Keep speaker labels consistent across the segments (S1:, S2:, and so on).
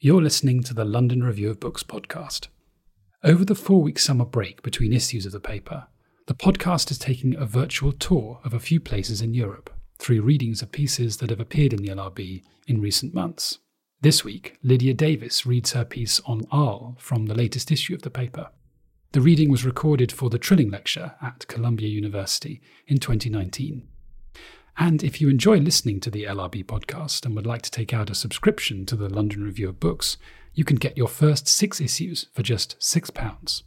S1: You're listening to the London Review of Books podcast. Over the four week summer break between issues of the paper, the podcast is taking a virtual tour of a few places in Europe through readings of pieces that have appeared in the LRB in recent months. This week, Lydia Davis reads her piece on Arles from the latest issue of the paper. The reading was recorded for the Trilling Lecture at Columbia University in 2019. And if you enjoy listening to the LRB podcast and would like to take out a subscription to the London Review of Books, you can get your first six issues for just £6.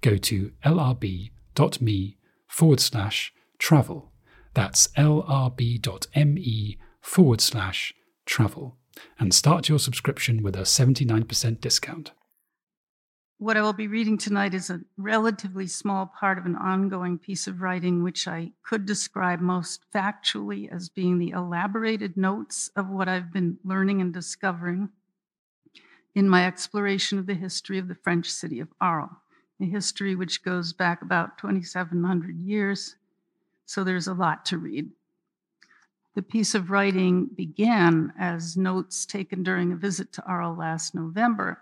S1: Go to lrb.me forward slash travel. That's lrb.me forward slash travel and start your subscription with a 79% discount.
S2: What I will be reading tonight is a relatively small part of an ongoing piece of writing, which I could describe most factually as being the elaborated notes of what I've been learning and discovering in my exploration of the history of the French city of Arles, a history which goes back about 2,700 years. So there's a lot to read. The piece of writing began as notes taken during a visit to Arles last November,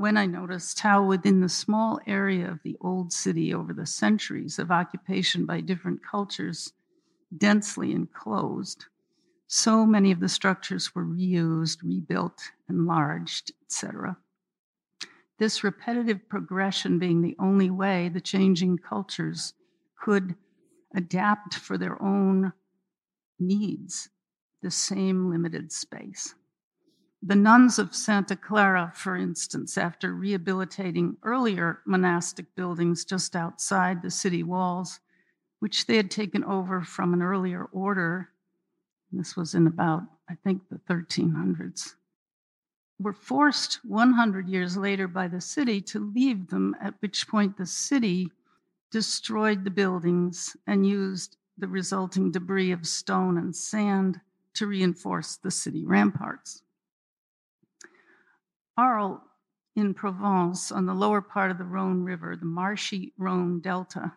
S2: when I noticed how, within the small area of the old city over the centuries of occupation by different cultures, densely enclosed, so many of the structures were reused, rebuilt, enlarged, etc. This repetitive progression being the only way the changing cultures could adapt for their own needs the same limited space. The nuns of Santa Clara, for instance, after rehabilitating earlier monastic buildings just outside the city walls, which they had taken over from an earlier order, this was in about, I think, the 1300s, were forced 100 years later by the city to leave them, at which point the city destroyed the buildings and used the resulting debris of stone and sand to reinforce the city ramparts. Arles in Provence, on the lower part of the Rhone River, the marshy Rhone Delta,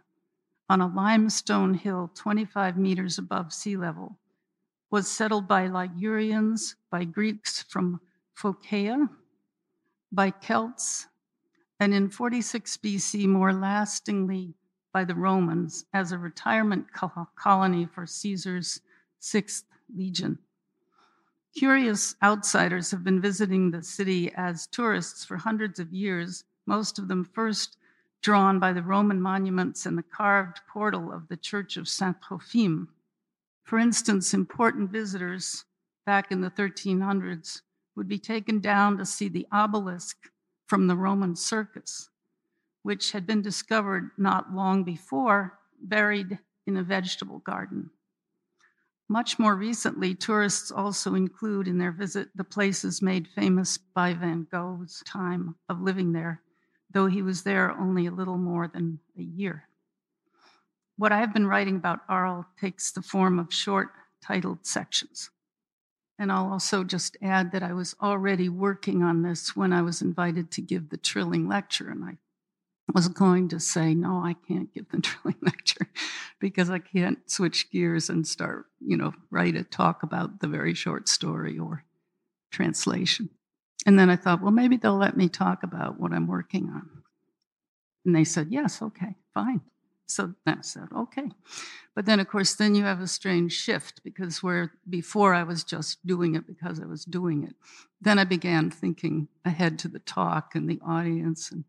S2: on a limestone hill 25 meters above sea level, was settled by Ligurians, by Greeks from Phocaea, by Celts, and in 46 BC, more lastingly by the Romans as a retirement colony for Caesar's Sixth Legion. Curious outsiders have been visiting the city as tourists for hundreds of years, most of them first drawn by the Roman monuments and the carved portal of the Church of Saint Trophime. For instance, important visitors back in the 1300s would be taken down to see the obelisk from the Roman circus which had been discovered not long before, buried in a vegetable garden. Much more recently, tourists also include in their visit the places made famous by Van Gogh's time of living there, though he was there only a little more than a year. What I have been writing about Arles takes the form of short titled sections. And I'll also just add that I was already working on this when I was invited to give the Trilling lecture, and I was going to say, no, I can't give the Trilling lecture because I can't switch gears and start, you know, write a talk about the very short story or translation. And then I thought, well, maybe they'll let me talk about what I'm working on. And they said, yes, okay, fine. So I said, okay. But then, of course, then you have a strange shift because where before I was just doing it because I was doing it, then I began thinking ahead to the talk and the audience and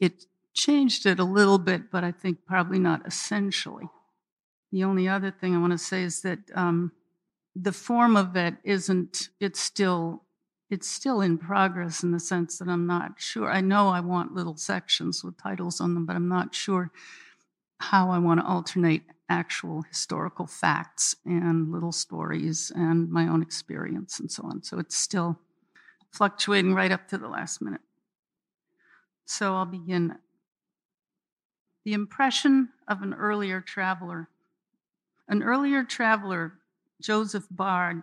S2: it changed it a little bit, but I think probably not essentially. The only other thing I want to say is that um, the form of it isn't, it's still, it's still in progress in the sense that I'm not sure. I know I want little sections with titles on them, but I'm not sure how I want to alternate actual historical facts and little stories and my own experience and so on. So it's still fluctuating right up to the last minute. So I'll begin. The impression of an earlier traveler. An earlier traveler, Joseph Bard,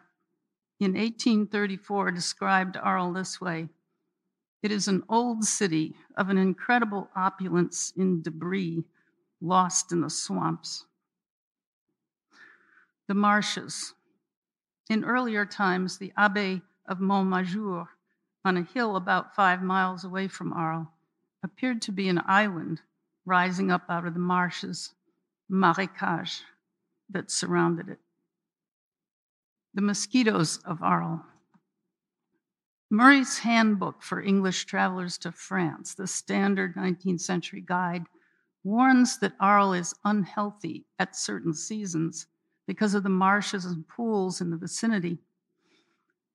S2: in 1834 described Arles this way It is an old city of an incredible opulence in debris lost in the swamps. The marshes. In earlier times, the Abbaye of Montmajour, on a hill about five miles away from Arles, appeared to be an island rising up out of the marshes, marécage, that surrounded it. The mosquitoes of Arles. Murray's Handbook for English Travelers to France, the standard 19th century guide, warns that Arles is unhealthy at certain seasons because of the marshes and pools in the vicinity.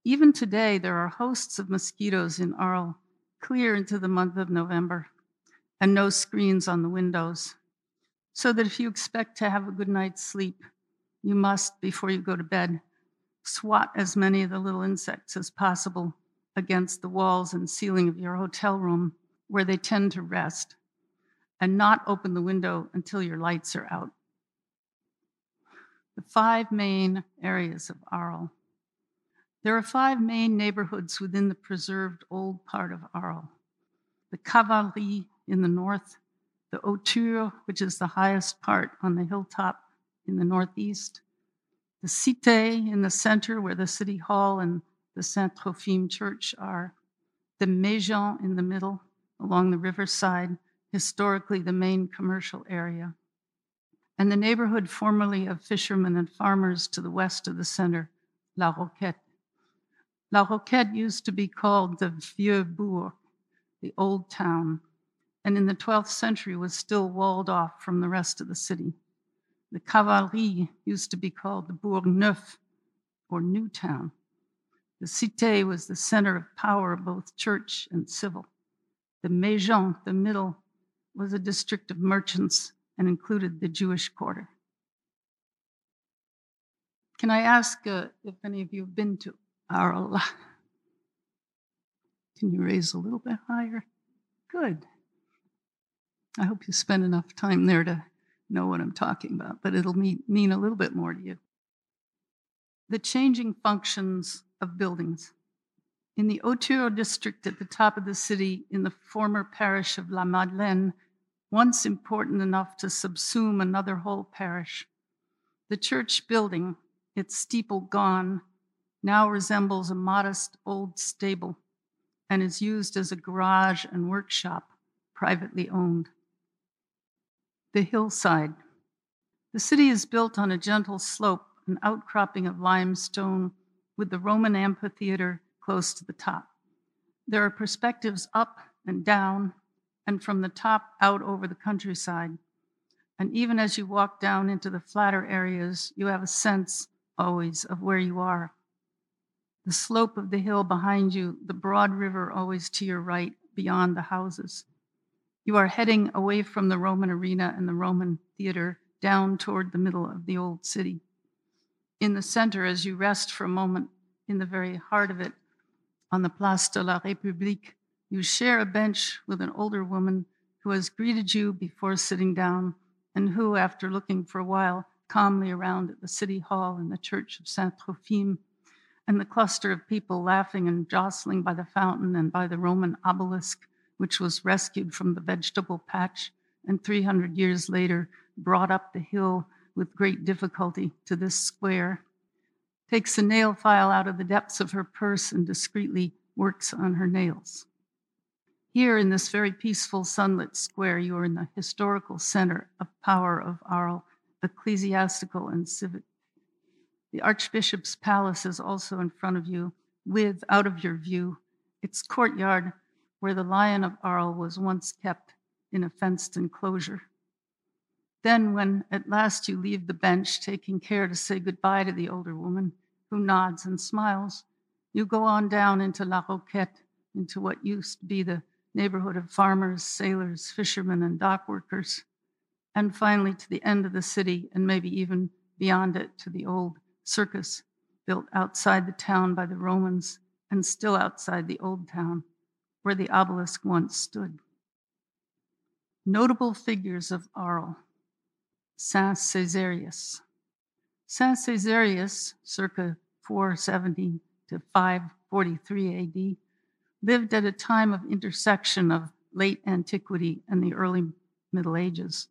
S2: Even today, there are hosts of mosquitoes in Arles, clear into the month of November, and no screens on the windows. So that if you expect to have a good night's sleep, you must, before you go to bed, swat as many of the little insects as possible against the walls and ceiling of your hotel room where they tend to rest, and not open the window until your lights are out the five main areas of Arles. There are five main neighborhoods within the preserved old part of Arles the Cavalerie in the north, the Hauteur, which is the highest part on the hilltop in the northeast, the Cité in the center, where the city hall and the Saint Trophime church are, the Méjean in the middle, along the riverside, historically the main commercial area and the neighborhood formerly of fishermen and farmers to the west of the center, La Roquette. La Roquette used to be called the Vieux Bourg, the old town, and in the 12th century was still walled off from the rest of the city. The Cavalerie used to be called the Bourg Neuf, or New Town. The Cité was the center of power, both church and civil. The Méjean, the middle, was a district of merchants and included the Jewish quarter. Can I ask uh, if any of you have been to Arles? Can you raise a little bit higher? Good. I hope you spend enough time there to know what I'm talking about, but it'll mean, mean a little bit more to you. The changing functions of buildings. In the Hauteur district at the top of the city, in the former parish of La Madeleine, once important enough to subsume another whole parish. The church building, its steeple gone, now resembles a modest old stable and is used as a garage and workshop, privately owned. The hillside. The city is built on a gentle slope, an outcropping of limestone with the Roman amphitheater close to the top. There are perspectives up and down and from the top out over the countryside. And even as you walk down into the flatter areas, you have a sense always of where you are. The slope of the hill behind you, the broad river always to your right, beyond the houses. You are heading away from the Roman arena and the Roman theater down toward the middle of the old city. In the center, as you rest for a moment in the very heart of it, on the Place de la République, you share a bench with an older woman who has greeted you before sitting down and who, after looking for a while calmly around at the city hall and the church of Saint Trophime and the cluster of people laughing and jostling by the fountain and by the Roman obelisk, which was rescued from the vegetable patch and 300 years later brought up the hill with great difficulty to this square, takes a nail file out of the depths of her purse and discreetly works on her nails. Here in this very peaceful sunlit square, you are in the historical center of power of Arles, ecclesiastical and civic. The Archbishop's palace is also in front of you, with, out of your view, its courtyard where the Lion of Arles was once kept in a fenced enclosure. Then, when at last you leave the bench, taking care to say goodbye to the older woman, who nods and smiles, you go on down into La Roquette, into what used to be the neighborhood of farmers, sailors, fishermen, and dock workers, and finally to the end of the city and maybe even beyond it to the old circus built outside the town by the Romans and still outside the old town where the obelisk once stood. Notable figures of Arles Saint Caesarius. Saint Caesarius, circa 470 to 543 AD, lived at a time of intersection of late antiquity and the early Middle Ages.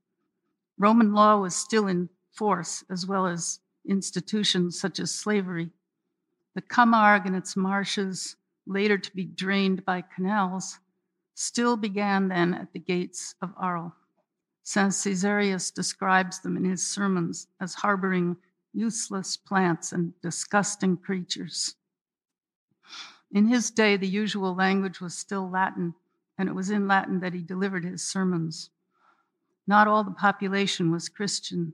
S2: Roman law was still in force, as well as institutions such as slavery. The Camargue and its marshes, later to be drained by canals, still began then at the gates of Arles. St. Caesarius describes them in his sermons as harboring useless plants and disgusting creatures. In his day, the usual language was still Latin, and it was in Latin that he delivered his sermons. Not all the population was Christian.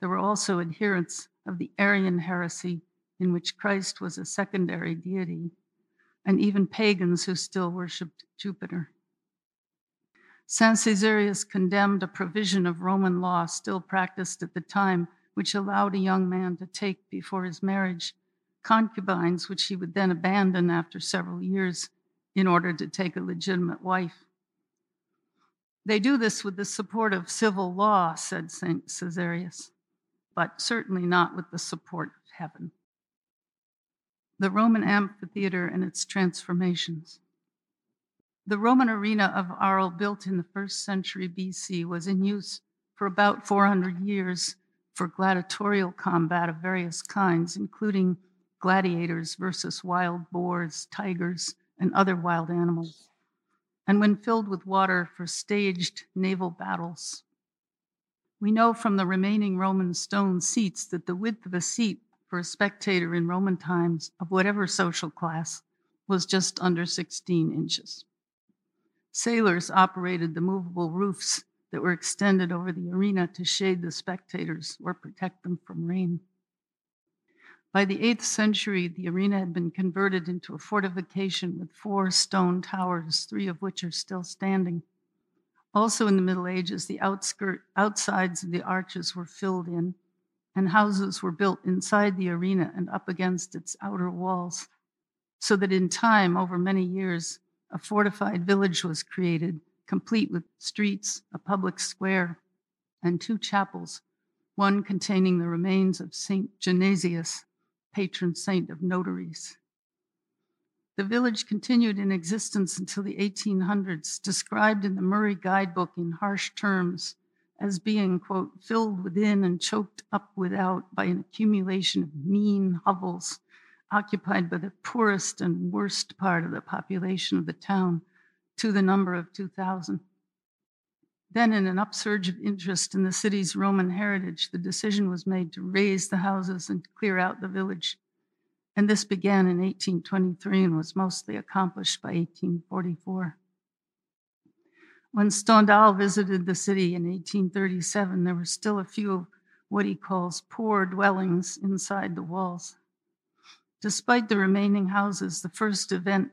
S2: There were also adherents of the Arian heresy, in which Christ was a secondary deity, and even pagans who still worshiped Jupiter. St. Caesarius condemned a provision of Roman law still practiced at the time, which allowed a young man to take before his marriage concubines, which he would then abandon after several years in order to take a legitimate wife. They do this with the support of civil law, said St. Caesarius, but certainly not with the support of heaven. The Roman amphitheater and its transformations. The Roman arena of Arles, built in the first century BC, was in use for about 400 years for gladiatorial combat of various kinds, including gladiators versus wild boars, tigers, and other wild animals, and when filled with water for staged naval battles. We know from the remaining Roman stone seats that the width of a seat for a spectator in Roman times, of whatever social class, was just under 16 inches. Sailors operated the movable roofs that were extended over the arena to shade the spectators or protect them from rain. By the 8th century, the arena had been converted into a fortification with four stone towers, three of which are still standing. Also in the Middle Ages, the outskirt, outsides of the arches were filled in, and houses were built inside the arena and up against its outer walls, so that in time, over many years, a fortified village was created, complete with streets, a public square, and two chapels, one containing the remains of St. Genesius, patron saint of notaries. The village continued in existence until the 1800s, described in the Murray Guidebook in harsh terms as being, quote, filled within and choked up without by an accumulation of mean hovels occupied by the poorest and worst part of the population of the town to the number of 2,000. Then, in an upsurge of interest in the city's Roman heritage, the decision was made to raze the houses and clear out the village. And this began in 1823 and was mostly accomplished by 1844. When Stendhal visited the city in 1837, there were still a few of what he calls poor dwellings inside the walls. Despite the remaining houses, the first event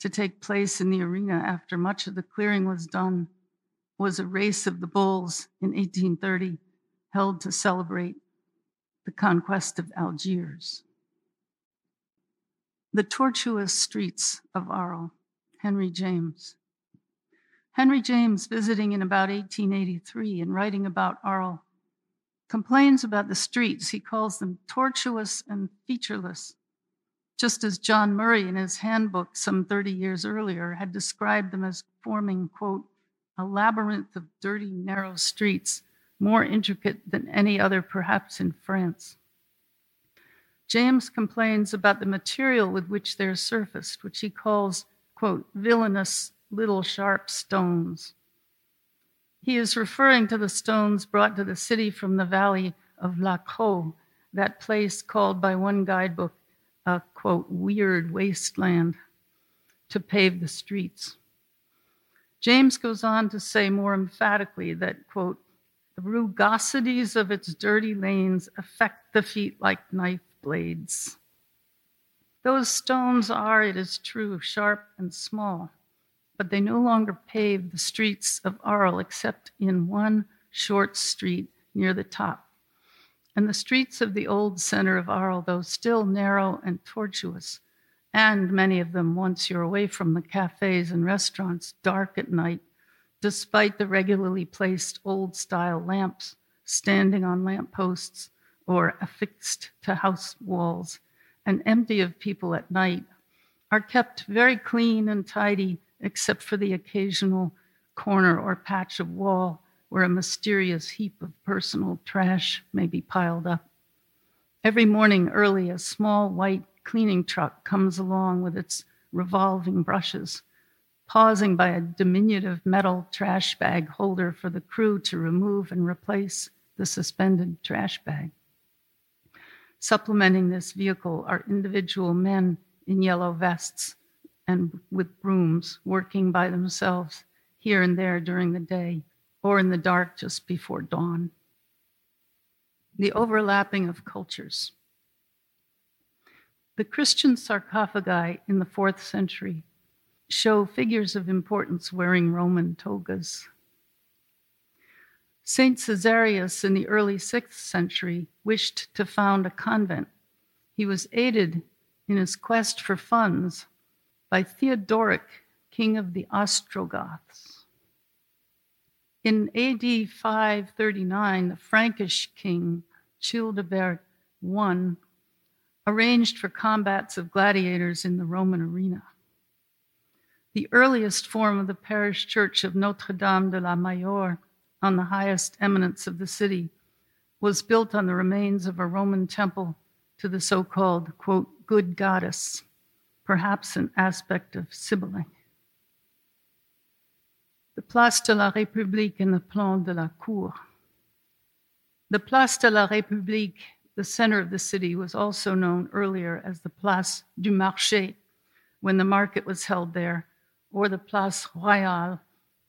S2: to take place in the arena after much of the clearing was done was a race of the bulls in 1830 held to celebrate the conquest of Algiers. The tortuous streets of Arles, Henry James. Henry James, visiting in about 1883 and writing about Arles, complains about the streets. He calls them tortuous and featureless, just as John Murray in his handbook some 30 years earlier had described them as forming, quote, a labyrinth of dirty, narrow streets, more intricate than any other, perhaps in France. James complains about the material with which they're surfaced, which he calls, quote, villainous little sharp stones. He is referring to the stones brought to the city from the valley of La Crau, that place called by one guidebook a, quote, weird wasteland, to pave the streets. James goes on to say more emphatically that, quote, the rugosities of its dirty lanes affect the feet like knife blades. Those stones are, it is true, sharp and small, but they no longer pave the streets of Arles except in one short street near the top. And the streets of the old center of Arles, though still narrow and tortuous, and many of them, once you're away from the cafes and restaurants, dark at night, despite the regularly placed old style lamps standing on lamp posts or affixed to house walls and empty of people at night, are kept very clean and tidy, except for the occasional corner or patch of wall where a mysterious heap of personal trash may be piled up. Every morning early, a small white cleaning truck comes along with its revolving brushes, pausing by a diminutive metal trash bag holder for the crew to remove and replace the suspended trash bag. Supplementing this vehicle are individual men in yellow vests and with brooms working by themselves here and there during the day or in the dark just before dawn. The overlapping of cultures. The Christian sarcophagi in the fourth century show figures of importance wearing Roman togas. Saint Caesarius in the early sixth century wished to found a convent. He was aided in his quest for funds by Theodoric, king of the Ostrogoths. In AD 539, the Frankish king Childebert I arranged for combats of gladiators in the Roman arena. The earliest form of the parish church of Notre Dame de la Major on the highest eminence of the city was built on the remains of a Roman temple to the so called, quote, good goddess, perhaps an aspect of Cybele. The Place de la République and the Plan de la Cour. The Place de la République the center of the city was also known earlier as the Place du Marché, when the market was held there, or the Place Royale,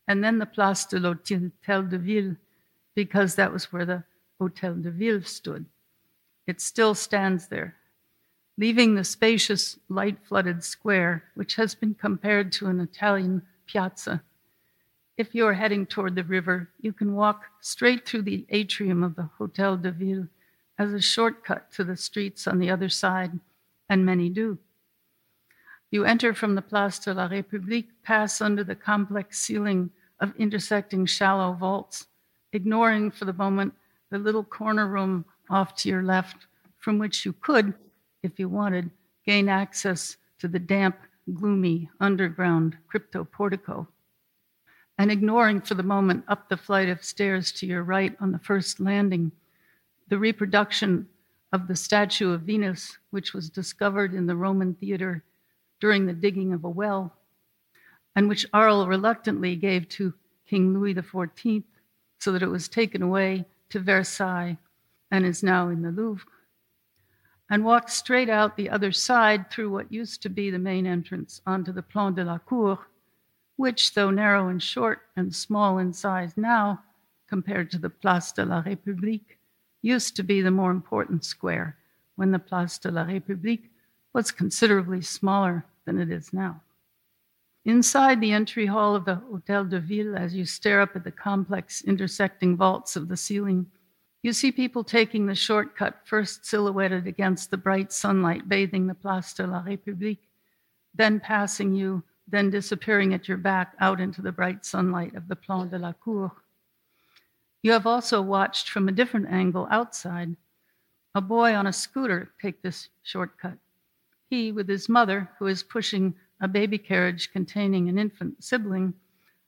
S2: and then the Place de l'Hôtel de Ville, because that was where the Hôtel de Ville stood. It still stands there, leaving the spacious, light flooded square, which has been compared to an Italian piazza. If you are heading toward the river, you can walk straight through the atrium of the Hôtel de Ville as a shortcut to the streets on the other side, and many do. You enter from the Place de la République, pass under the complex ceiling of intersecting shallow vaults, ignoring for the moment the little corner room off to your left, from which you could, if you wanted, gain access to the damp, gloomy underground crypto portico. And ignoring for the moment up the flight of stairs to your right on the first landing the reproduction of the statue of Venus, which was discovered in the Roman theater during the digging of a well, and which Arles reluctantly gave to King Louis XIV so that it was taken away to Versailles and is now in the Louvre, and walked straight out the other side through what used to be the main entrance onto the Plan de la Cour, which, though narrow and short and small in size now compared to the Place de la République, used to be the more important square when the Place de la République was considerably smaller than it is now. Inside the entry hall of the Hotel de Ville, as you stare up at the complex intersecting vaults of the ceiling, you see people taking the shortcut first silhouetted against the bright sunlight bathing the Place de la République, then passing you, then disappearing at your back out into the bright sunlight of the Plan de la Cour. You have also watched from a different angle outside a boy on a scooter take this shortcut. He, with his mother, who is pushing a baby carriage containing an infant sibling,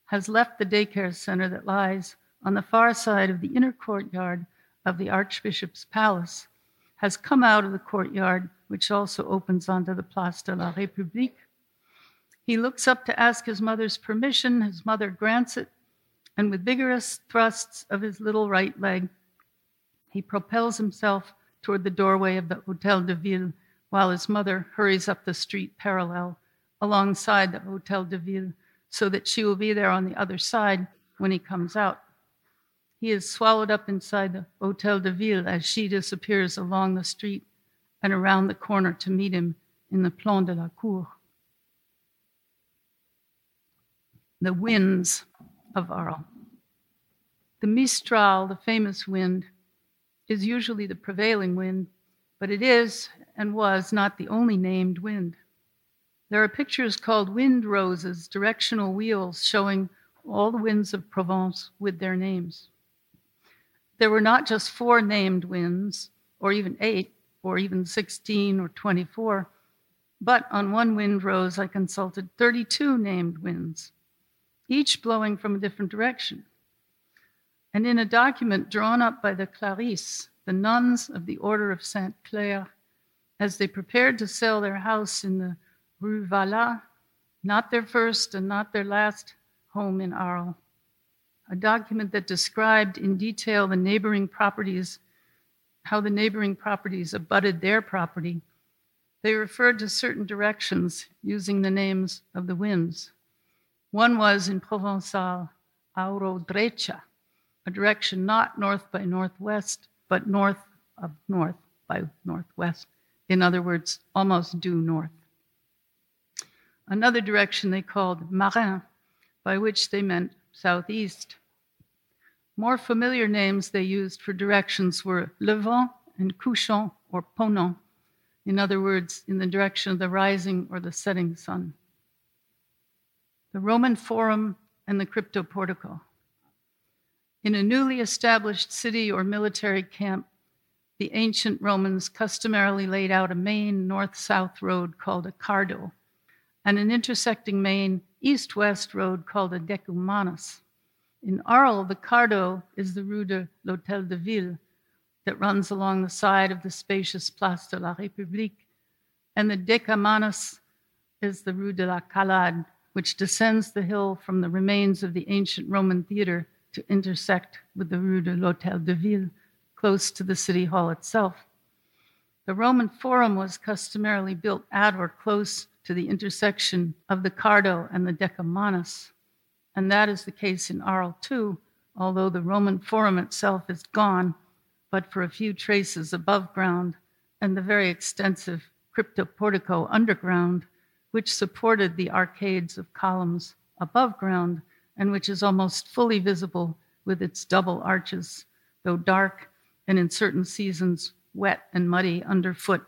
S2: has left the daycare center that lies on the far side of the inner courtyard of the Archbishop's Palace, has come out of the courtyard, which also opens onto the Place de la République. He looks up to ask his mother's permission. His mother grants it, and with vigorous thrusts of his little right leg, he propels himself toward the doorway of the Hotel de Ville while his mother hurries up the street parallel alongside the Hotel de Ville so that she will be there on the other side when he comes out. He is swallowed up inside the Hotel de Ville as she disappears along the street and around the corner to meet him in the Plan de la Cour. The winds of Arles. The Mistral, the famous wind, is usually the prevailing wind, but it is and was not the only named wind. There are pictures called wind roses, directional wheels showing all the winds of Provence with their names. There were not just four named winds, or even eight, or even 16 or 24, but on one wind rose I consulted 32 named winds, each blowing from a different direction. And in a document drawn up by the Clarisses, the nuns of the Order of Sainte Claire, as they prepared to sell their house in the Rue Vallat, not their first and not their last home in Arles, a document that described in detail the neighboring properties, how the neighboring properties abutted their property. They referred to certain directions using the names of the winds. One was in Provençal, auro drecha, a direction not north by northwest, but north of north by northwest. In other words, almost due north. Another direction they called marin, by which they meant southeast. More familiar names they used for directions were levant and couchant or ponant, in other words, in the direction of the rising or the setting sun. The Roman Forum and the Crypto Portico. In a newly established city or military camp, the ancient Romans customarily laid out a main north south road called a cardo and an intersecting main east west road called the decumanus. In Arles, the Cardo is the Rue de l'Hôtel de Ville that runs along the side of the spacious Place de la République, and the Decumanus is the Rue de la Calade, which descends the hill from the remains of the ancient Roman theater to intersect with the Rue de l'Hôtel de Ville, close to the city hall itself. The Roman Forum was customarily built at or close to the intersection of the Cardo and the Decumanus. And that is the case in Arles too, although the Roman Forum itself is gone, but for a few traces above ground and the very extensive crypto portico underground, which supported the arcades of columns above ground and which is almost fully visible with its double arches, though dark and in certain seasons wet and muddy underfoot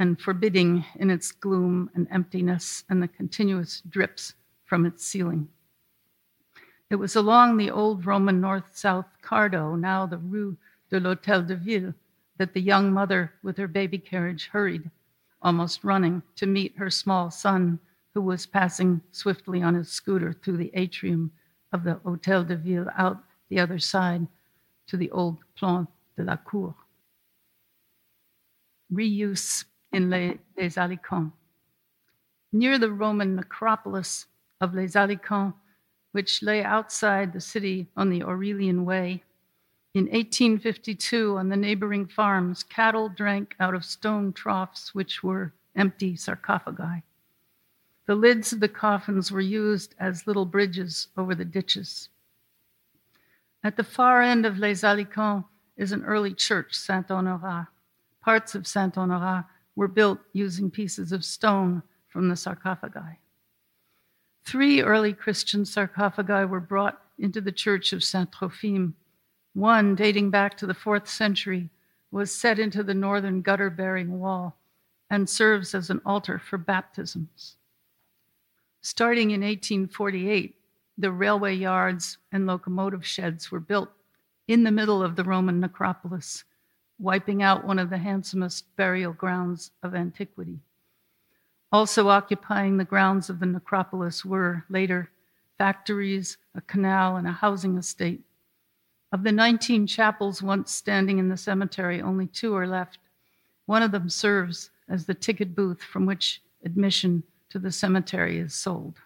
S2: and forbidding in its gloom and emptiness and the continuous drips from its ceiling. It was along the old Roman north south Cardo, now the Rue de l'Hôtel de Ville, that the young mother with her baby carriage hurried, almost running, to meet her small son, who was passing swiftly on his scooter through the atrium of the Hôtel de Ville out the other side to the old Plan de la Cour. Reuse in Les, Les. Near the Roman necropolis of Les Alyscamps, which lay outside the city on the Aurelian Way, in 1852, on the neighboring farms, cattle drank out of stone troughs, which were empty sarcophagi. The lids of the coffins were used as little bridges over the ditches. At the far end of Les Alyscamps is an early church, Saint Honorat. Parts of Saint Honorat were built using pieces of stone from the sarcophagi. Three early Christian sarcophagi were brought into the church of Saint Trophime. One, dating back to the fourth century, was set into the northern gutter bearing wall and serves as an altar for baptisms. Starting in 1848, the railway yards and locomotive sheds were built in the middle of the Roman necropolis wiping out one of the handsomest burial grounds of antiquity. Also occupying the grounds of the necropolis were later factories, a canal, and a housing estate. Of the 19 chapels once standing in the cemetery, only two are left. One of them serves as the ticket booth from which admission to the cemetery is sold.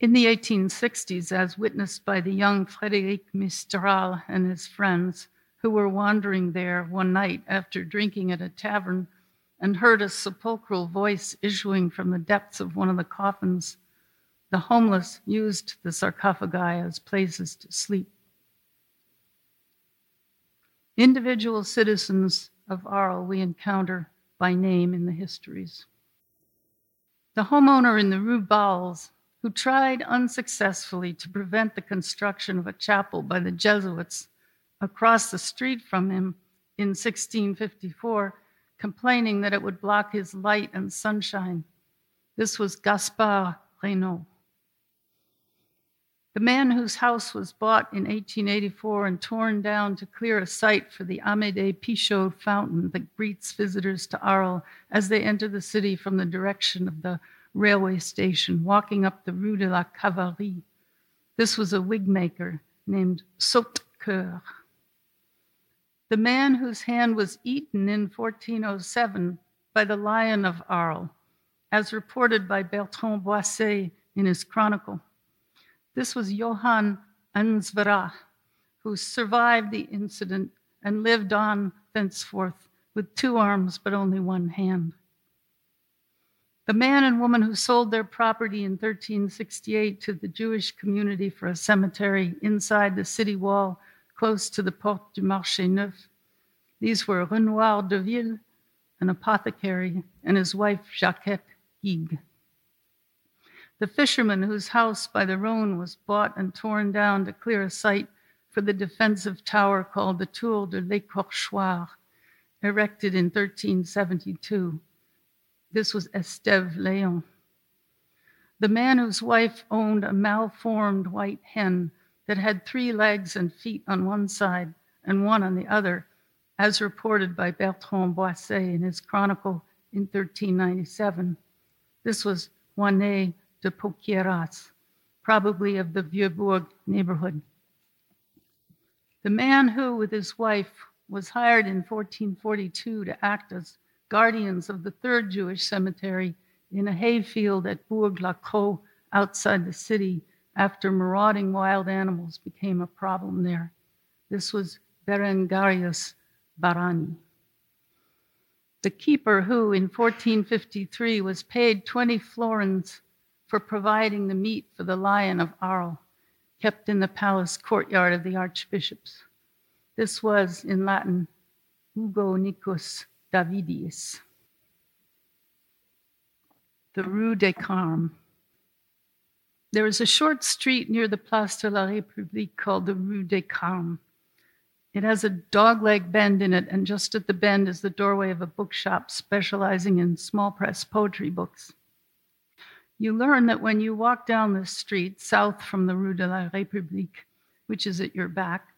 S2: In the 1860s, as witnessed by the young Frédéric Mistral and his friends, who were wandering there one night after drinking at a tavern and heard a sepulchral voice issuing from the depths of one of the coffins. The homeless used the sarcophagi as places to sleep. Individual citizens of Arles we encounter by name in the histories. The homeowner in the Rue Balze, who tried unsuccessfully to prevent the construction of a chapel by the Jesuits across the street from him in 1654, complaining that it would block his light and sunshine, This was Gaspard Reynaud. The man whose house was bought in 1884 and torn down to clear a site for the Amédée Pichot fountain that greets visitors to Arles as they enter the city from the direction of the railway station, walking up the Rue de la Cavalerie. This was a wig maker named Sautecoeur. The man whose hand was eaten in 1407 by the lion of Arles, as reported by Bertrand Boisset in his chronicle. This was Johann Ansverach, who survived the incident and lived on thenceforth with two arms but only one hand. The man and woman who sold their property in 1368 to the Jewish community for a cemetery inside the city wall close to the Porte du Marché Neuf. These were Renoir de Ville, an apothecary, and his wife Jacquette Guigues. The fisherman whose house by the Rhone was bought and torn down to clear a site for the defensive tower called the Tour de l'Écorchoir, erected in 1372. This was Esteve Léon. The man whose wife owned a malformed white hen that had three legs and feet on one side and one on the other, as reported by Bertrand Boisset in his chronicle in 1397. This was Juanet de Poquieras, probably of the Vieux-Bourg neighborhood. The man who, with his wife, was hired in 1442 to act as guardians of the third Jewish cemetery in a hayfield at Bourg-la-Crau outside the city after marauding wild animals became a problem there. This was Berengarius Barani. The keeper, who in 1453 was paid 20 florins for providing the meat for the lion of Arles, kept in the palace courtyard of the archbishops. This was, in Latin, Hugo Nicus Davidius. The Rue des Carmes. There is a short street near the Place de la République called the Rue des Carmes. It has a dogleg bend in it, and just at the bend is the doorway of a bookshop specializing in small press poetry books you learn that when you walk down this street south from the Rue de la République, which is at your back,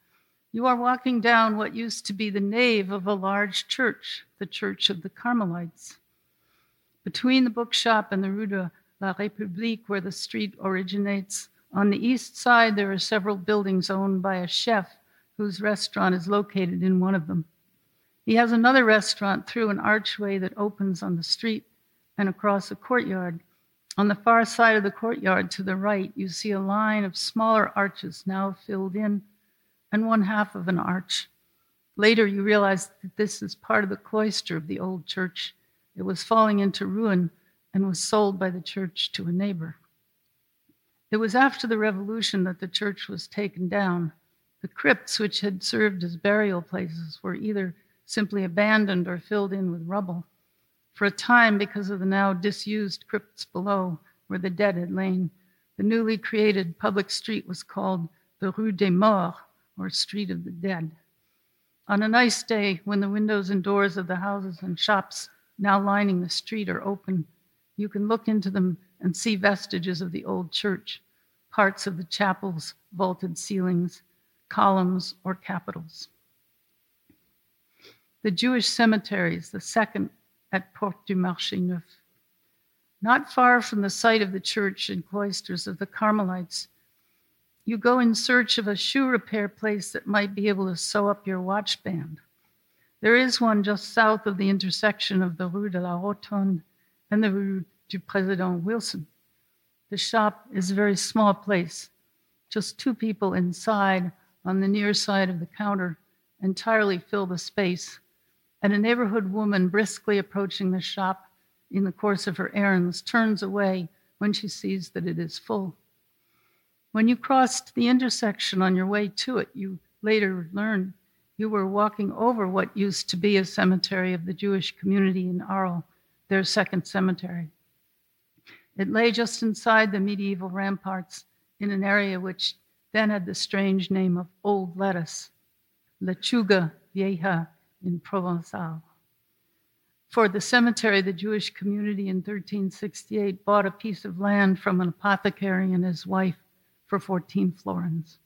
S2: you are walking down what used to be the nave of a large church, the Church of the Carmelites. Between the bookshop and the Rue de la République, where the street originates, on the east side there are several buildings owned by a chef whose restaurant is located in one of them. He has another restaurant through an archway that opens on the street and across a courtyard on the far side of the courtyard to the right, you see a line of smaller arches now filled in, and one half of an arch. Later, you realize that this is part of the cloister of the old church. It was falling into ruin and was sold by the church to a neighbor. It was after the revolution that the church was taken down. The crypts, which had served as burial places, were either simply abandoned or filled in with rubble for a time because of the now disused crypts below where the dead had lain. The newly created public street was called the Rue des Morts, or Street of the Dead. On a nice day, when the windows and doors of the houses and shops now lining the street are open, you can look into them and see vestiges of the old church, parts of the chapel's vaulted ceilings, columns, or capitals. The Jewish cemeteries, the second at Porte du Marché Neuf. Not far from the site of the church and cloisters of the Carmelites, you go in search of a shoe repair place that might be able to sew up your watch band. There is one just south of the intersection of the Rue de la Rotonde and the Rue du Président Wilson. The shop is a very small place, just two people inside on the near side of the counter entirely fill the space and a neighborhood woman briskly approaching the shop in the course of her errands turns away when she sees that it is full. When you crossed the intersection on your way to it, you later learned you were walking over what used to be a cemetery of the Jewish community in Arles, their second cemetery. It lay just inside the medieval ramparts in an area which then had the strange name of Old Lettuce, Lechuga Vieja in Provençal. For the cemetery, the Jewish community in 1368 bought a piece of land from an apothecary and his wife for 14 florins.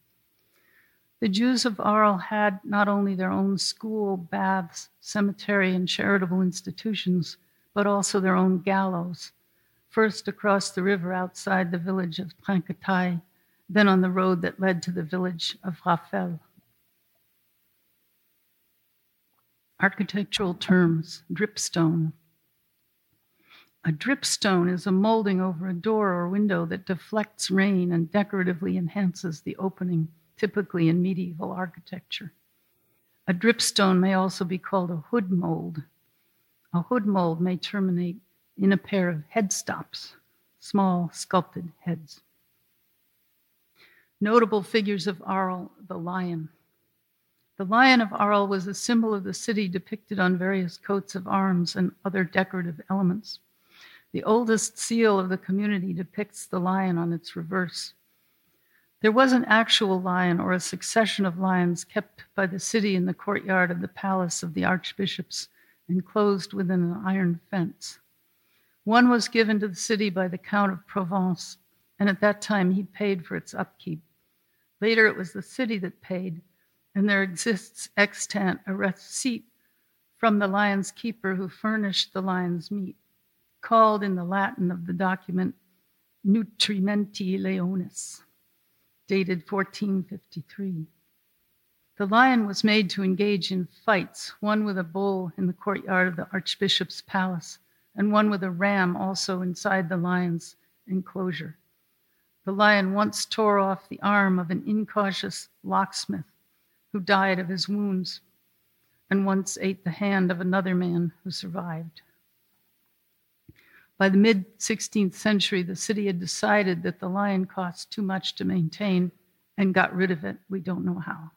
S2: The Jews of Arles had not only their own school, baths, cemetery, and charitable institutions, but also their own gallows, first across the river outside the village of Trinquetaille, then on the road that led to the village of Raphèle. Architectural terms dripstone. A dripstone is a molding over a door or window that deflects rain and decoratively enhances the opening typically in medieval architecture. A dripstone may also be called a hood mold. A hood mold may terminate in a pair of headstops, small sculpted heads. Notable figures of Arles, the lion. The lion of Arles was a symbol of the city depicted on various coats of arms and other decorative elements. The oldest seal of the community depicts the lion on its reverse. There was an actual lion or a succession of lions kept by the city in the courtyard of the palace of the archbishops, enclosed within an iron fence. One was given to the city by the Count of Provence, and at that time he paid for its upkeep. Later it was the city that paid, and there exists extant a receipt from the lion's keeper who furnished the lion's meat, called in the Latin of the document Nutrimenti Leonis dated 1453. The lion was made to engage in fights, one with a bull in the courtyard of the archbishop's palace, and one with a ram also inside the lion's enclosure. The lion once tore off the arm of an incautious locksmith who died of his wounds, and once ate the hand of another man who survived. By the mid 16th century, the city had decided that the lion cost too much to maintain and got rid of it. We don't know how.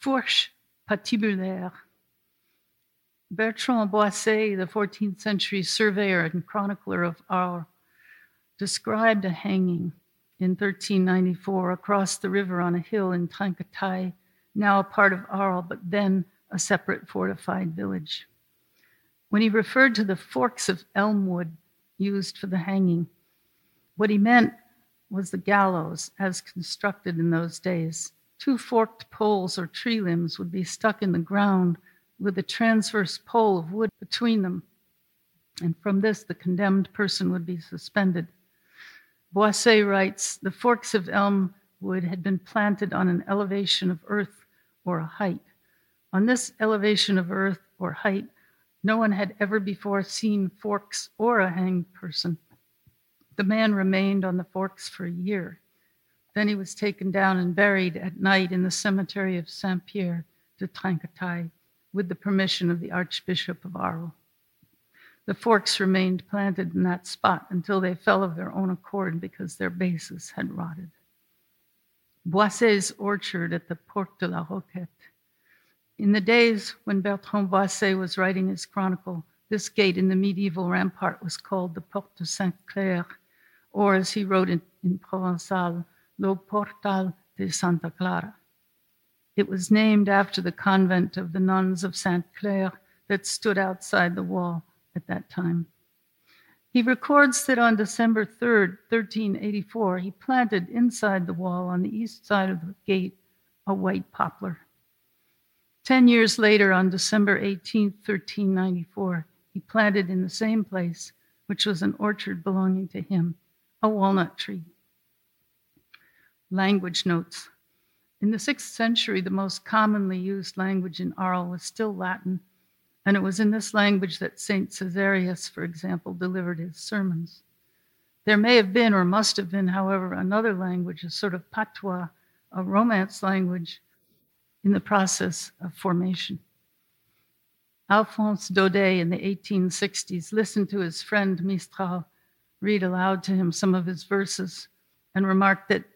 S2: Fourche patibulaire. Bertrand Boisset, the 14th century surveyor and chronicler of Arles, described a hanging in 1394 across the river on a hill in Trinquetaille, now a part of Arles, but then a separate fortified village. When he referred to the forks of elm wood used for the hanging, what he meant was the gallows as constructed in those days. Two forked poles or tree limbs would be stuck in the ground with a transverse pole of wood between them, and from this the condemned person would be suspended. Boisset writes The forks of elm wood had been planted on an elevation of earth or a height. On this elevation of earth or height, no one had ever before seen forks or a hanged person. The man remained on the forks for a year. Then he was taken down and buried at night in the cemetery of Saint Pierre de Trinquetaille with the permission of the Archbishop of Arles. The forks remained planted in that spot until they fell of their own accord because their bases had rotted. Boisset's orchard at the Porte de la Roquette in the days when Bertrand Boisset was writing his chronicle, this gate in the medieval rampart was called the Porte de Saint Claire, or as he wrote in, in Provençal, Le Portal de Santa Clara. It was named after the convent of the nuns of Sainte Claire that stood outside the wall at that time. He records that on December 3rd, 1384, he planted inside the wall on the east side of the gate a white poplar. Ten years later, on December 18, 1394, he planted in the same place, which was an orchard belonging to him, a walnut tree. Language notes. In the sixth century, the most commonly used language in Arles was still Latin, and it was in this language that St. Caesarius, for example, delivered his sermons. There may have been, or must have been, however, another language, a sort of patois, a Romance language, in the process of formation. Alphonse Daudet in the 1860s listened to his friend Mistral read aloud to him some of his verses and remarked that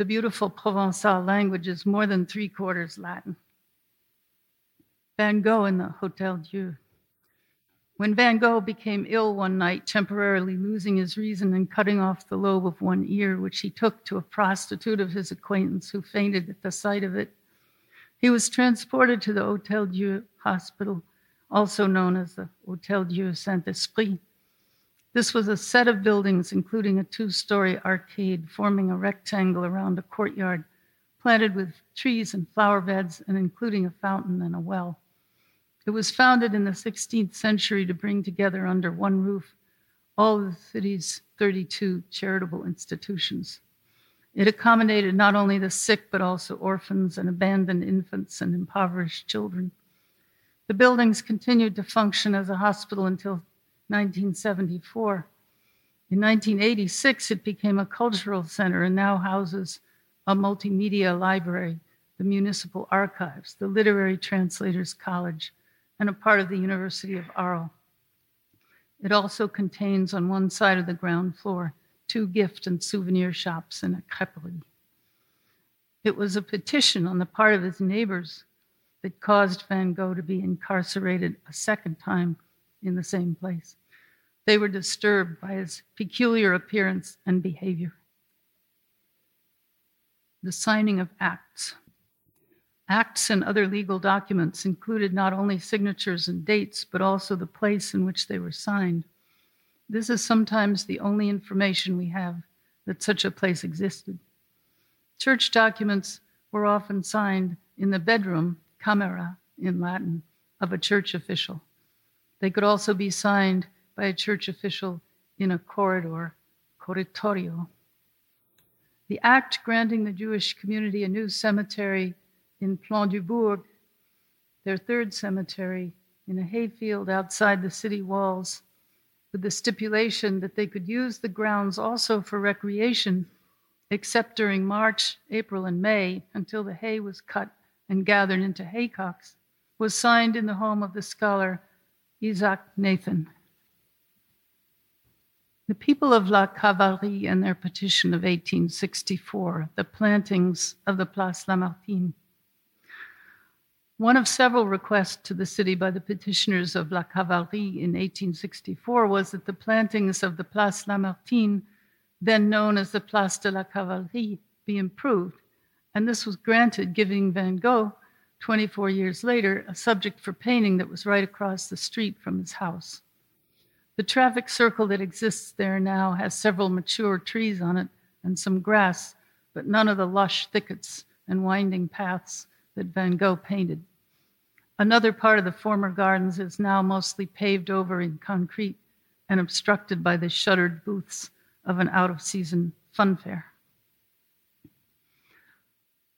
S2: the beautiful Provençal language is more than three quarters Latin. Van Gogh in the Hotel Dieu. When Van Gogh became ill one night, temporarily losing his reason and cutting off the lobe of one ear, which he took to a prostitute of his acquaintance who fainted at the sight of it, he was transported to the Hotel Dieu hospital also known as the Hotel Dieu Saint Esprit. This was a set of buildings, including a two story arcade forming a rectangle around a courtyard planted with trees and flower beds, and including a fountain and a well. It was founded in the 16th century to bring together under one roof all of the city's 32 charitable institutions. It accommodated not only the sick, but also orphans and abandoned infants and impoverished children. The buildings continued to function as a hospital until 1974. In 1986, it became a cultural center and now houses a multimedia library, the municipal archives, the Literary Translators College, and a part of the University of Arles. It also contains on one side of the ground floor two gift and souvenir shops and a creperie. It was a petition on the part of his neighbors that caused Van Gogh to be incarcerated a second time in the same place. They were disturbed by his peculiar appearance and behavior. The signing of acts. Acts and other legal documents included not only signatures and dates, but also the place in which they were signed. This is sometimes the only information we have that such a place existed. Church documents were often signed in the bedroom camera in Latin of a church official. They could also be signed by a church official in a corridor, corritorio. The act granting the Jewish community a new cemetery in Plan du Bourg, their third cemetery in a hayfield outside the city walls, with the stipulation that they could use the grounds also for recreation, except during March, April, and May until the hay was cut and gathered into haycocks, was signed in the home of the scholar Isaac Nathan. The people of La Cavalerie and their petition of 1864, the plantings of the Place Lamartine. One of several requests to the city by the petitioners of La Cavalerie in 1864 was that the plantings of the Place Lamartine, then known as the Place de la Cavalerie, be improved and this was granted, giving Van Gogh, 24 years later, a subject for painting that was right across the street from his house. The traffic circle that exists there now has several mature trees on it and some grass, but none of the lush thickets and winding paths that Van Gogh painted. Another part of the former gardens is now mostly paved over in concrete and obstructed by the shuttered booths of an out of season fun fair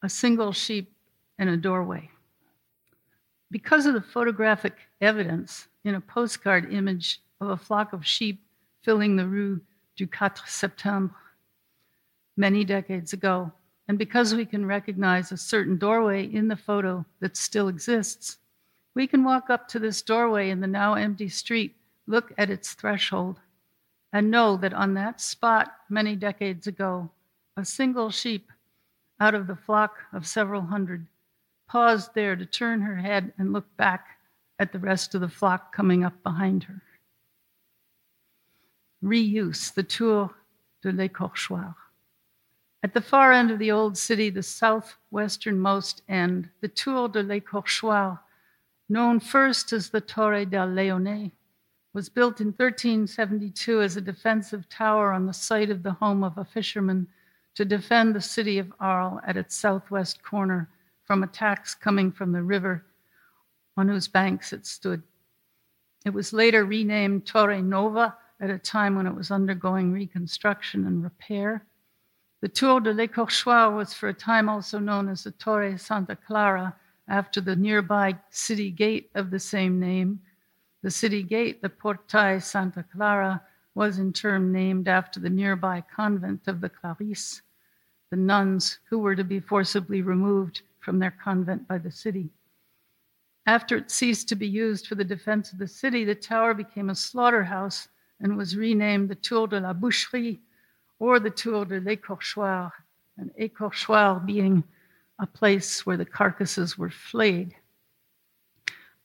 S2: a single sheep in a doorway. Because of the photographic evidence in a postcard image of a flock of sheep filling the Rue du Quatre Septembre many decades ago, and because we can recognize a certain doorway in the photo that still exists, we can walk up to this doorway in the now empty street, look at its threshold, and know that on that spot many decades ago, a single sheep out of the flock of several hundred, paused there to turn her head and look back at the rest of the flock coming up behind her. Reuse, the Tour de l'Écorchoir. At the far end of the old city, the southwesternmost end, the Tour de l'Écorchoir, known first as the Torre del Leone, was built in 1372 as a defensive tower on the site of the home of a fisherman to defend the city of Arles at its southwest corner from attacks coming from the river on whose banks it stood. It was later renamed Torre Nova at a time when it was undergoing reconstruction and repair. The Tour de l'Écorchoir was for a time also known as the Torre Santa Clara after the nearby city gate of the same name. The city gate, the Portail Santa Clara, was in turn named after the nearby convent of the Clarisses, the nuns who were to be forcibly removed from their convent by the city. After it ceased to be used for the defense of the city, the tower became a slaughterhouse and was renamed the Tour de la Boucherie or the Tour de l'Écorchoir, an écorchoir being a place where the carcasses were flayed.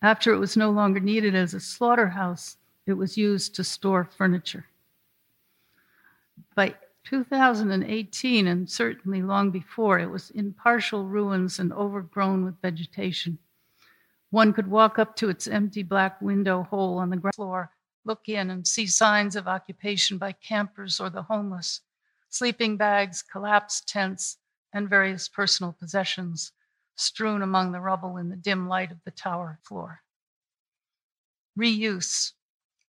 S2: After it was no longer needed as a slaughterhouse, it was used to store furniture. By 2018, and certainly long before, it was in partial ruins and overgrown with vegetation. One could walk up to its empty black window hole on the ground floor, look in, and see signs of occupation by campers or the homeless, sleeping bags, collapsed tents, and various personal possessions strewn among the rubble in the dim light of the tower floor. Reuse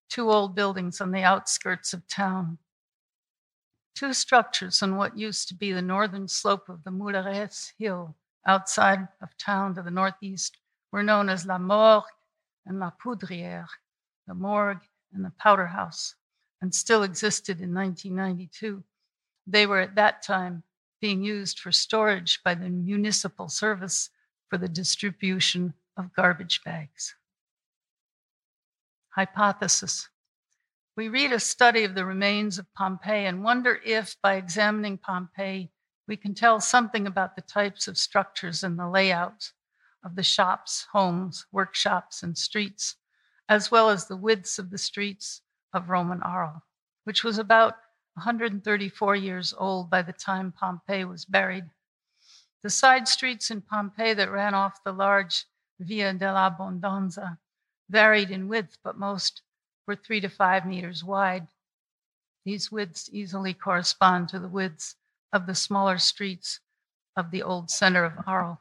S2: two old buildings on the outskirts of town. Two structures on what used to be the northern slope of the Mouleyrès Hill outside of town to the northeast were known as La Morgue and La Poudrière, the morgue and the powder house, and still existed in 1992. They were at that time being used for storage by the municipal service for the distribution of garbage bags. Hypothesis. We read a study of the remains of Pompeii and wonder if, by examining Pompeii, we can tell something about the types of structures and the layout of the shops, homes, workshops, and streets, as well as the widths of the streets of Roman Arles, which was about 134 years old by the time Pompeii was buried. The side streets in Pompeii that ran off the large Via dell'Abbondanza varied in width, but most were three to five meters wide. These widths easily correspond to the widths of the smaller streets of the old center of Arles.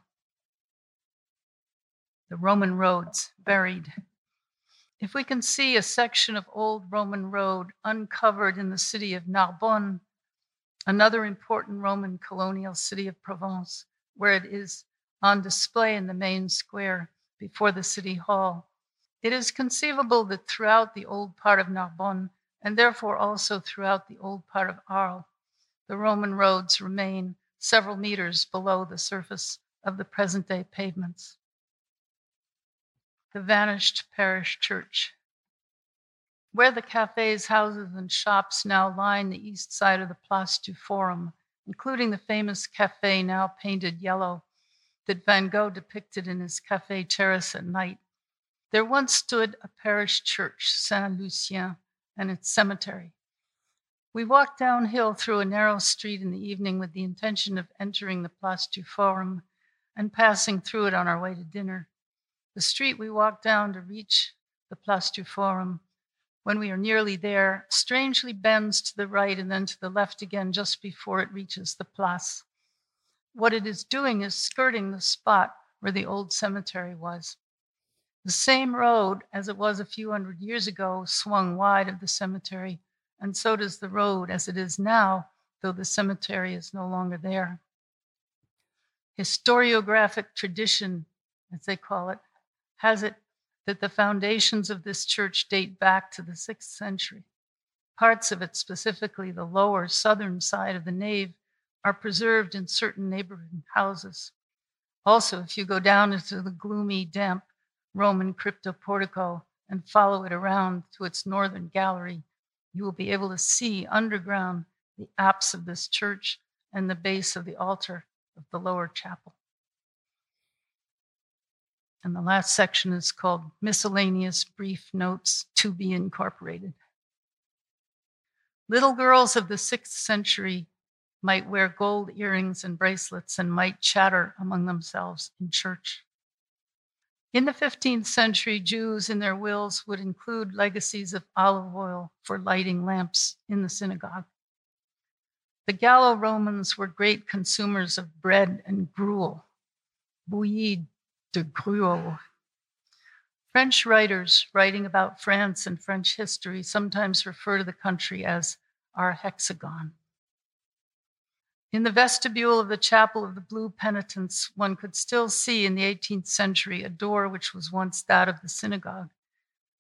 S2: The Roman roads buried if we can see a section of old Roman road uncovered in the city of Narbonne, another important Roman colonial city of Provence, where it is on display in the main square before the city hall, it is conceivable that throughout the old part of Narbonne, and therefore also throughout the old part of Arles, the Roman roads remain several meters below the surface of the present day pavements the vanished parish church. Where the cafes, houses, and shops now line the east side of the Place du Forum, including the famous cafe now painted yellow that Van Gogh depicted in his Cafe Terrace at night, there once stood a parish church, Saint Lucien, and its cemetery. We walked downhill through a narrow street in the evening with the intention of entering the Place du Forum and passing through it on our way to dinner. The street we walked down to reach the Place du Forum, when we are nearly there, strangely bends to the right and then to the left again just before it reaches the Place. What it is doing is skirting the spot where the old cemetery was. The same road as it was a few hundred years ago swung wide of the cemetery, and so does the road as it is now, though the cemetery is no longer there. Historiographic tradition, as they call it, has it that the foundations of this church date back to the sixth century. Parts of it, specifically the lower southern side of the nave, are preserved in certain neighboring houses. Also, if you go down into the gloomy, damp Roman crypto portico and follow it around to its northern gallery, you will be able to see underground the apse of this church and the base of the altar of the lower chapel. And the last section is called Miscellaneous Brief Notes to be Incorporated. Little girls of the sixth century might wear gold earrings and bracelets and might chatter among themselves in church. In the 15th century, Jews in their wills would include legacies of olive oil for lighting lamps in the synagogue. The Gallo Romans were great consumers of bread and gruel, bouillie de Gruau. French writers writing about France and French history sometimes refer to the country as our hexagon. In the vestibule of the Chapel of the Blue Penitents, one could still see in the 18th century a door which was once that of the synagogue.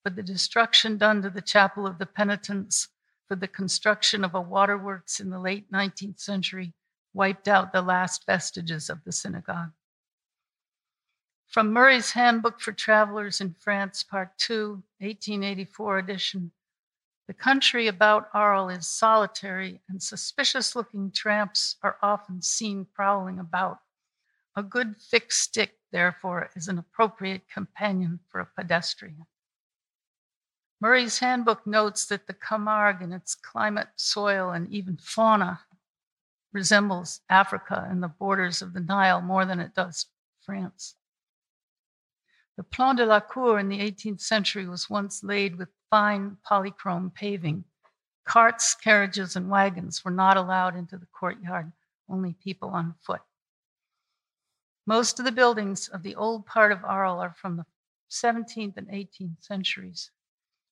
S2: But the destruction done to the Chapel of the Penitents for the construction of a waterworks in the late 19th century wiped out the last vestiges of the synagogue. From Murray's Handbook for Travelers in France, Part 2, 1884 edition. The country about Arles is solitary, and suspicious looking tramps are often seen prowling about. A good thick stick, therefore, is an appropriate companion for a pedestrian. Murray's Handbook notes that the Camargue in its climate, soil, and even fauna resembles Africa and the borders of the Nile more than it does France. The Plan de la Cour in the 18th century was once laid with fine polychrome paving. Carts, carriages, and wagons were not allowed into the courtyard, only people on foot. Most of the buildings of the old part of Arles are from the 17th and 18th centuries.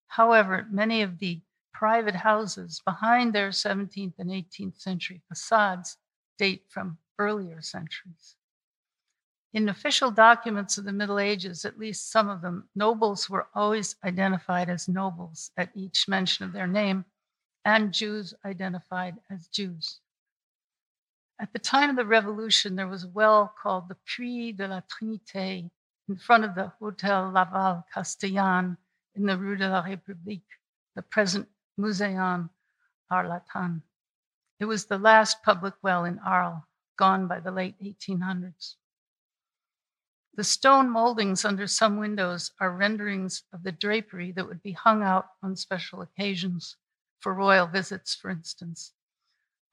S2: However, many of the private houses behind their 17th and 18th century facades date from earlier centuries. In official documents of the Middle Ages, at least some of them, nobles were always identified as nobles at each mention of their name, and Jews identified as Jews. At the time of the Revolution, there was a well called the Puits de la Trinité in front of the Hotel Laval Castellane in the Rue de la République, the present Museon Arlaten. It was the last public well in Arles, gone by the late 1800s. The stone moldings under some windows are renderings of the drapery that would be hung out on special occasions, for royal visits, for instance.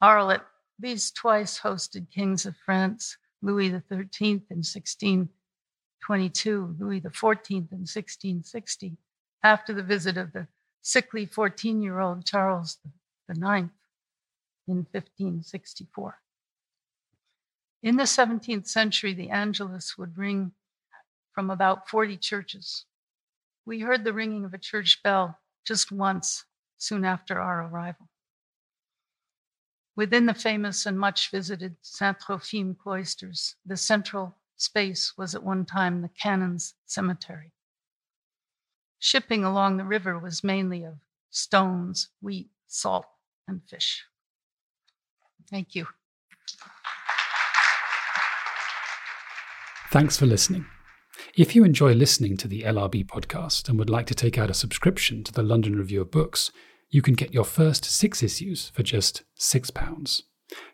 S2: Arles these twice hosted kings of France, Louis XIII in 1622, Louis XIV in 1660, after the visit of the sickly 14 year old Charles IX in 1564. In the 17th century, the Angelus would ring from about 40 churches. We heard the ringing of a church bell just once soon after our arrival. Within the famous and much visited Saint Trophime cloisters, the central space was at one time the canon's cemetery. Shipping along the river was mainly of stones, wheat, salt, and fish. Thank you.
S1: Thanks for listening. If you enjoy listening to the LRB podcast and would like to take out a subscription to the London Review of Books, you can get your first six issues for just £6.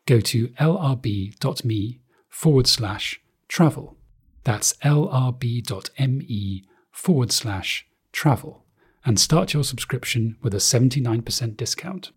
S1: Go to lrb.me forward slash travel. That's lrb.me forward slash travel and start your subscription with a 79% discount.